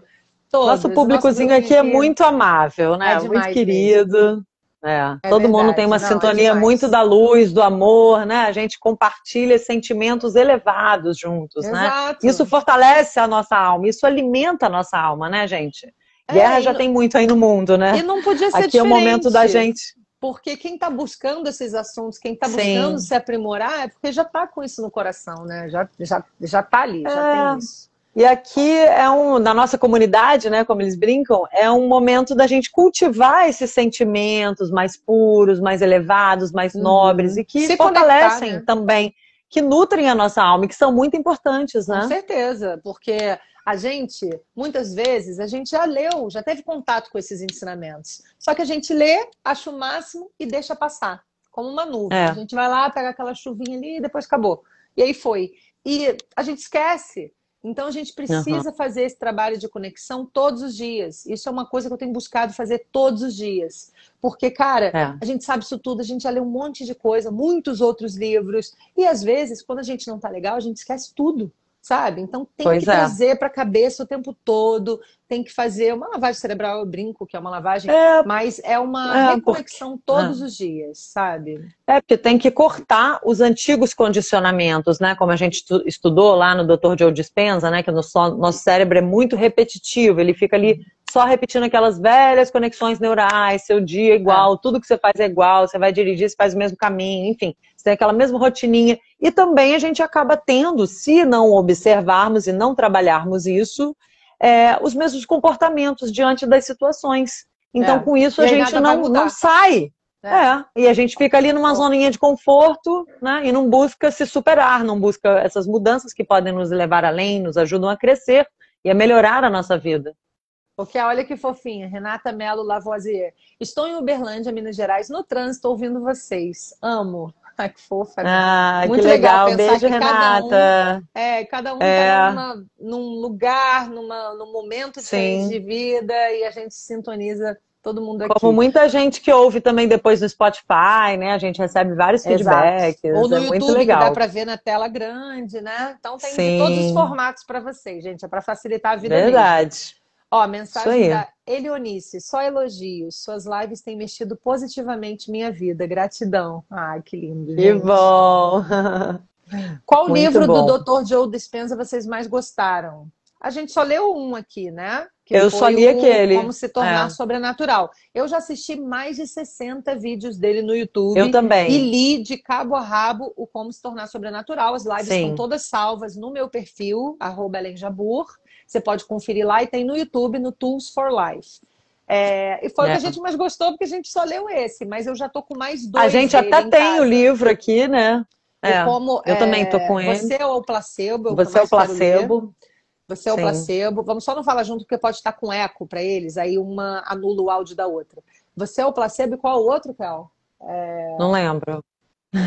todos. nosso públicozinho aqui é muito amável, né? É muito querido. É, é, todo verdade. mundo tem uma Não, é sintonia muito da luz, do amor, né? A gente compartilha sentimentos elevados juntos, né? Exato. né? Isso fortalece a nossa alma, isso alimenta a nossa alma, né, gente? Guerra é, já não... tem muito aí no mundo, né? E não podia ser Aqui diferente. é o momento da gente. Porque quem está buscando esses assuntos, quem está buscando se aprimorar, é porque já está com isso no coração, né? Já, já, já tá ali, já é. tem isso. E aqui é um, na nossa comunidade, né, como eles brincam, é um momento da gente cultivar esses sentimentos mais puros, mais elevados, mais uhum. nobres e que Se fortalecem né? também, que nutrem a nossa alma e que são muito importantes, né? Com certeza, porque a gente, muitas vezes, a gente já leu, já teve contato com esses ensinamentos. Só que a gente lê, acha o máximo e deixa passar, como uma nuvem. É. A gente vai lá, pega aquela chuvinha ali e depois acabou. E aí foi. E a gente esquece Então a gente precisa uhum. fazer esse trabalho de conexão todos os dias. Isso é uma coisa que eu tenho buscado fazer todos os dias. Porque, cara, é. a gente sabe isso tudo, a gente já lê um monte de coisa, muitos outros livros. E às vezes, quando a gente não tá legal, a gente esquece tudo sabe? Então tem pois que é. trazer para a cabeça o tempo todo, tem que fazer uma lavagem cerebral, eu brinco que é uma lavagem, é, mas é uma é, reconexão porque, todos é. os dias, sabe? É, porque tem que cortar os antigos condicionamentos, né? Como a gente estudou lá no Dr. Joe Dispenza, né? Que o nosso, nosso cérebro é muito repetitivo, ele fica ali só repetindo aquelas velhas conexões neurais, seu dia é igual, é. tudo que você faz é igual, você vai dirigir, você faz o mesmo caminho, enfim, você tem aquela mesma rotininha. E também a gente acaba tendo, se não observarmos e não trabalharmos isso, é, os mesmos comportamentos diante das situações. Então, é. com isso, a gente não, não sai. É. é. e a gente fica ali numa zoninha de conforto, né? E não busca se superar, não busca essas mudanças que podem nos levar além, nos ajudam a crescer e a melhorar a nossa vida. Porque olha que fofinha, Renata Melo Lavoisier. Estou em Uberlândia, Minas Gerais, no trânsito, ouvindo vocês. Amo. Ai, que fofa. Né? Ah, Muito que legal. legal Beijo, Renata. Cada um, é, cada um é. tá numa, num lugar, numa, num momento de vida e a gente sintoniza todo mundo aqui. Como muita gente que ouve também depois no Spotify, né? A gente recebe vários feedbacks. Ou no é YouTube, muito legal. que dá para ver na tela grande, né? Então tem Sim. todos os formatos para vocês, gente. É para facilitar a vida Verdade. Mesmo. Ó, mensagem da Elionice, só elogios. Suas lives têm mexido positivamente minha vida. Gratidão. Ai, que lindo. Que bom. Qual Muito livro bom. do Dr. Joe Dispenza vocês mais gostaram? A gente só leu um aqui, né? Que eu só li aquele. Como se tornar é. sobrenatural. Eu já assisti mais de 60 vídeos dele no YouTube. Eu também. E li de cabo a rabo o Como se tornar sobrenatural. As lives Sim. estão todas salvas no meu perfil, arroba Jabur. Você pode conferir lá e tem no YouTube, no Tools for Life. É, e foi é. o que a é. gente mais gostou, porque a gente só leu esse, mas eu já tô com mais dois. A gente até tem casa. o livro aqui, né? É, como, eu é, também tô com ele. Você é o placebo. Você é o placebo. Você é o Sim. placebo. Vamos só não falar junto, porque pode estar com eco para eles, aí uma anula o áudio da outra. Você é o placebo e qual o outro, Kel? É... Não lembro.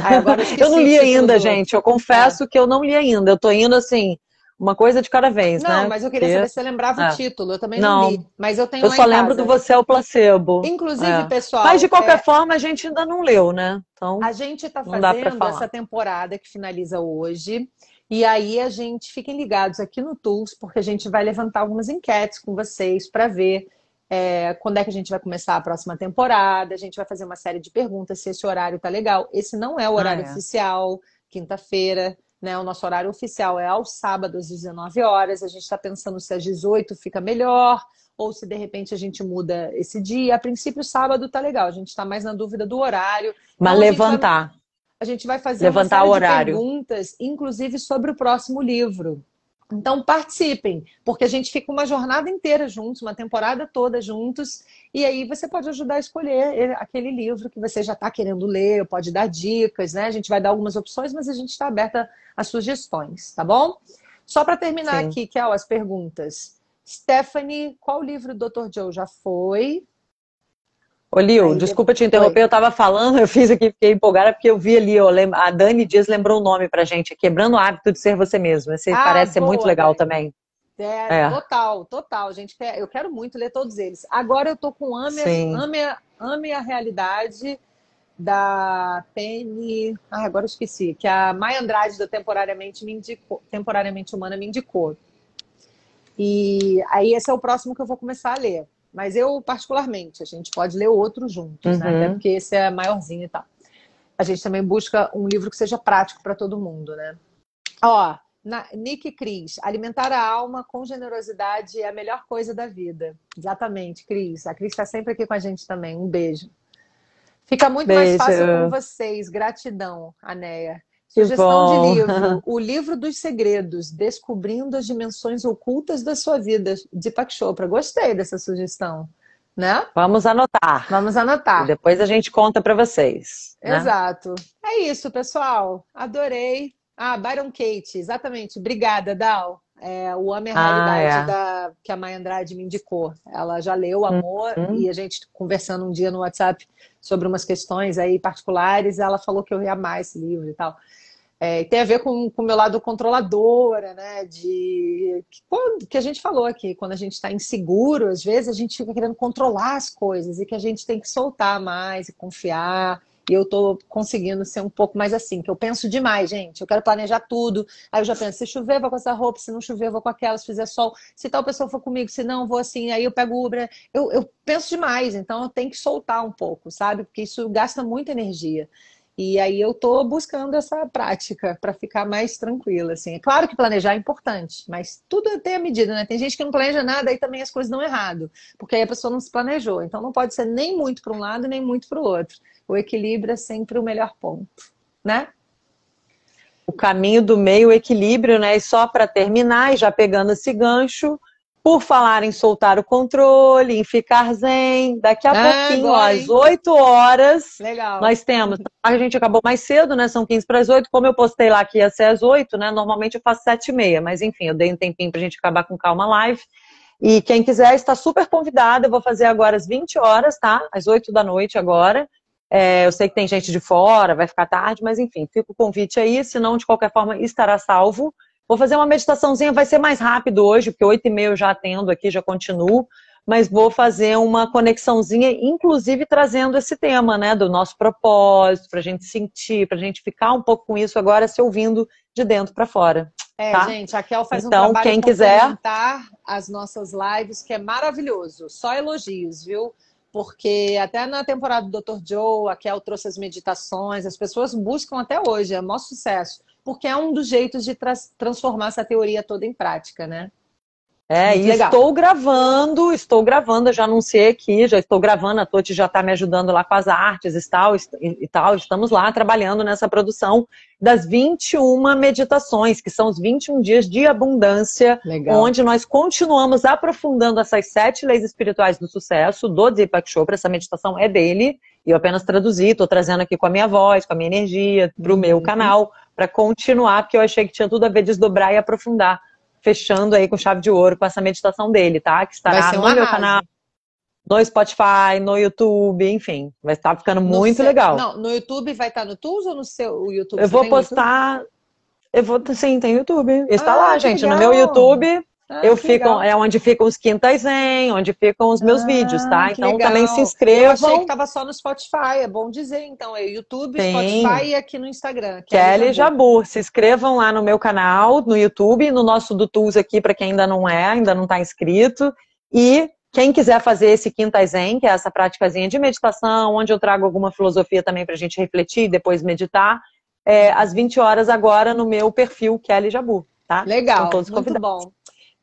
Ah, eu, eu não li ainda, gente. Eu confesso é. que eu não li ainda. Eu tô indo assim, uma coisa de cada vez, não, né? Não, mas eu queria saber se você lembrava é. o título. Eu também não, não, li. Mas eu tenho Eu só lembro do Você é o Placebo. Inclusive, é. pessoal. Mas de qualquer é... forma, a gente ainda não leu, né? Então, a gente está fazendo essa temporada que finaliza hoje. E aí a gente fiquem ligados aqui no Tools, porque a gente vai levantar algumas enquetes com vocês para ver é, quando é que a gente vai começar a próxima temporada. A gente vai fazer uma série de perguntas se esse horário tá legal. Esse não é o horário ah, oficial, quinta-feira. Né? O nosso horário oficial é aos sábados, às 19 horas. A gente está pensando se às 18 fica melhor, ou se de repente a gente muda esse dia. A princípio, sábado tá legal. A gente está mais na dúvida do horário. Mas então, levantar. A gente vai fazer levantar uma série o horário. perguntas, inclusive sobre o próximo livro. Então participem, porque a gente fica uma jornada inteira juntos, uma temporada toda juntos, e aí você pode ajudar a escolher aquele livro que você já está querendo ler, pode dar dicas, né? A gente vai dar algumas opções, mas a gente está aberta a sugestões, tá bom? Só para terminar Sim. aqui, que é as perguntas. Stephanie, qual livro do Dr. Joe já foi? Ô, Lio, Aí, desculpa te interromper, eu estava falando, eu fiz aqui, fiquei empolgada, porque eu vi ali, a Dani Dias lembrou o nome pra gente, Quebrando o Hábito de Ser Você Mesmo. Esse ah, parece boa, ser muito legal Dani. também. É, é, total, total. Gente, eu quero muito ler todos eles. Agora eu tô com Ame, Ame, Ame a Realidade da Penny. Ah, agora eu esqueci. Que a Maia Andrade da Temporariamente, me indicou, Temporariamente Humana me indicou. E aí esse é o próximo que eu vou começar a ler. Mas eu, particularmente, a gente pode ler outro juntos, né? uhum. né? Até porque esse é maiorzinho e tal. A gente também busca um livro que seja prático para todo mundo, né? Ó, na, Nick Cris, alimentar a alma com generosidade é a melhor coisa da vida. Exatamente, Cris. A Cris está sempre aqui com a gente também. Um beijo. Fica muito beijo. mais fácil com vocês. Gratidão, Anéia. Sugestão de livro: O Livro dos Segredos, Descobrindo as Dimensões Ocultas da Sua Vida, de Pak Chopra. Gostei dessa sugestão. Né? Vamos anotar. Vamos anotar. E depois a gente conta para vocês. Né? Exato. É isso, pessoal. Adorei. Ah, Byron Kate, exatamente. Obrigada, Dal. É, o Ame a Realidade ah, é. da, que a Mãe Andrade me indicou. Ela já leu Amor uhum. e a gente conversando um dia no WhatsApp sobre umas questões aí particulares, ela falou que eu ia amar esse livro e tal. É, tem a ver com o meu lado controladora, né? De que, que a gente falou aqui, quando a gente está inseguro, às vezes a gente fica querendo controlar as coisas e que a gente tem que soltar mais e confiar. E eu tô conseguindo ser um pouco mais assim, que eu penso demais, gente. Eu quero planejar tudo. Aí eu já penso, se chover, vou com essa roupa, se não chover, vou com aquela, se fizer sol, se tal pessoa for comigo, se não, vou assim, aí eu pego o Uber. Eu, eu penso demais, então eu tenho que soltar um pouco, sabe? Porque isso gasta muita energia. E aí eu tô buscando essa prática para ficar mais tranquila, assim. É claro que planejar é importante, mas tudo tem a medida, né? Tem gente que não planeja nada e também as coisas dão errado, porque aí a pessoa não se planejou. Então não pode ser nem muito para um lado nem muito para o outro. O equilíbrio é sempre o melhor ponto, né? O caminho do meio, o equilíbrio, né? E só para terminar, e já pegando esse gancho, por falar em soltar o controle, em ficar zen, daqui a ah, pouquinho, ó, às 8 horas, Legal. nós temos. A gente acabou mais cedo, né? São 15 para as 8. Como eu postei lá que ia ser às 8, né? Normalmente eu faço 7 e meia, mas enfim, eu dei um tempinho para a gente acabar com calma live. E quem quiser está super convidado. Eu vou fazer agora às 20 horas, tá? Às 8 da noite agora. É, eu sei que tem gente de fora, vai ficar tarde, mas enfim, fica o convite aí. Se não, de qualquer forma, estará salvo. Vou fazer uma meditaçãozinha, vai ser mais rápido hoje, porque oito e meia eu já atendo aqui, já continuo, mas vou fazer uma conexãozinha, inclusive trazendo esse tema, né, do nosso propósito, para a gente sentir, para a gente ficar um pouco com isso agora, se ouvindo de dentro para fora. É, tá? gente, a Kel faz então, um trabalho quem quiser as nossas lives, que é maravilhoso, só elogios, viu? Porque até na temporada do Dr. Joe, a Kel trouxe as meditações, as pessoas buscam até hoje, é o maior sucesso porque é um dos jeitos de tra transformar essa teoria toda em prática, né? É, e estou gravando, estou gravando, eu já anunciei aqui, já estou gravando, a Toti já está me ajudando lá com as artes e tal, e tal, estamos lá trabalhando nessa produção das 21 meditações, que são os 21 dias de abundância, Legal. onde nós continuamos aprofundando essas sete leis espirituais do sucesso do Deepak Chopra, essa meditação é dele, e eu apenas traduzi, estou trazendo aqui com a minha voz, com a minha energia, para o uhum. meu canal, para continuar, porque eu achei que tinha tudo a ver desdobrar e aprofundar. Fechando aí com chave de ouro com essa meditação dele, tá? Que estará no meu canal, no Spotify, no YouTube, enfim. Vai estar ficando no muito seu... legal. Não, no YouTube vai estar no Tools ou no seu YouTube? Eu Você vou postar. Eu vou, sim, tem YouTube. Está ah, lá, gente. Legal. No meu YouTube ah, eu fico, é onde ficam os quintas zen, onde ficam os meus ah, vídeos, tá? Então legal. também se inscrevam. Eu achei que tava só no Spotify, é bom dizer. Então, é YouTube, Tem. Spotify e aqui no Instagram. Kelly, Jabur. Se inscrevam lá no meu canal, no YouTube, no nosso do Tools aqui, para quem ainda não é, ainda não está inscrito. E quem quiser fazer esse Quinta Zen, que é essa práticazinha de meditação, onde eu trago alguma filosofia também para a gente refletir e depois meditar, é, às 20 horas agora no meu perfil Kelly Jabur, tá? Legal, muito bom.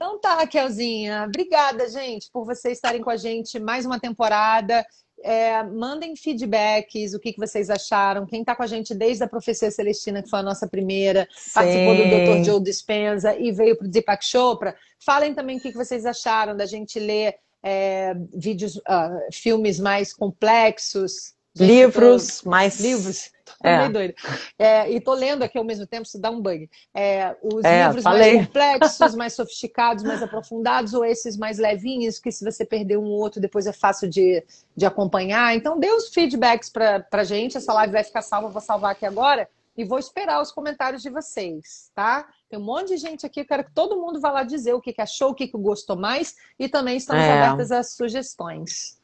Então tá, Raquelzinha. Obrigada, gente, por vocês estarem com a gente mais uma temporada. É, mandem feedbacks, o que, que vocês acharam. Quem está com a gente desde a Profecia Celestina, que foi a nossa primeira, Sim. participou do Dr. Joe Dispenza e veio para o Deepak Chopra. Falem também o que, que vocês acharam da gente ler é, vídeos, uh, filmes mais complexos. Livros, mais livros é. meio doida. É, e tô lendo aqui ao mesmo tempo, se dá um bug. É, os é, livros falei. mais complexos, mais sofisticados, mais aprofundados, ou esses mais levinhos, que se você perder um ou outro, depois é fácil de, de acompanhar. Então, dê os feedbacks pra, pra gente. Essa live vai ficar salva, vou salvar aqui agora. E vou esperar os comentários de vocês, tá? Tem um monte de gente aqui, eu quero que todo mundo vá lá dizer o que, que achou, o que, que gostou mais, e também estamos é. abertas às sugestões.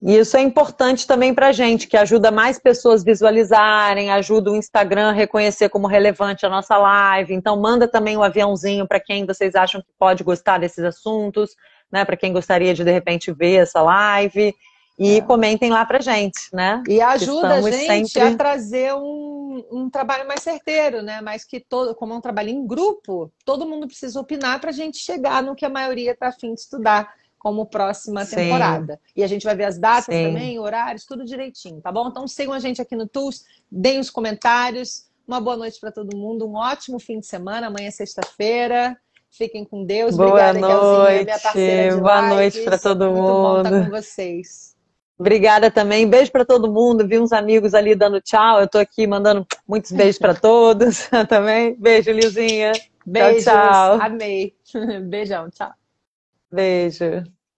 E isso é importante também para a gente, que ajuda mais pessoas visualizarem, ajuda o Instagram a reconhecer como relevante a nossa live. Então, manda também o um aviãozinho para quem vocês acham que pode gostar desses assuntos, né? Para quem gostaria de, de repente, ver essa live. E é. comentem lá pra gente, né? E ajuda a gente sempre... a trazer um, um, trabalho mais certeiro, né? Mas que todo, como é um trabalho em grupo, todo mundo precisa opinar para a gente chegar no que a maioria está afim de estudar como próxima Sim. temporada. E a gente vai ver as datas Sim. também, horários, tudo direitinho, tá bom? Então sigam a gente aqui no Tools, deem os comentários. Uma boa noite para todo mundo, um ótimo fim de semana. Amanhã é sexta-feira. Fiquem com Deus. Boa Obrigada, noite. minha parceira de Boa noite para todo Muito mundo. Muito bom estar com vocês. Obrigada também. Beijo para todo mundo. Vi uns amigos ali dando tchau. Eu estou aqui mandando muitos beijos para todos também. Beijo, Lilzinha. Beijos. Tchau, tchau. Amei. Beijão. Tchau. Beijo.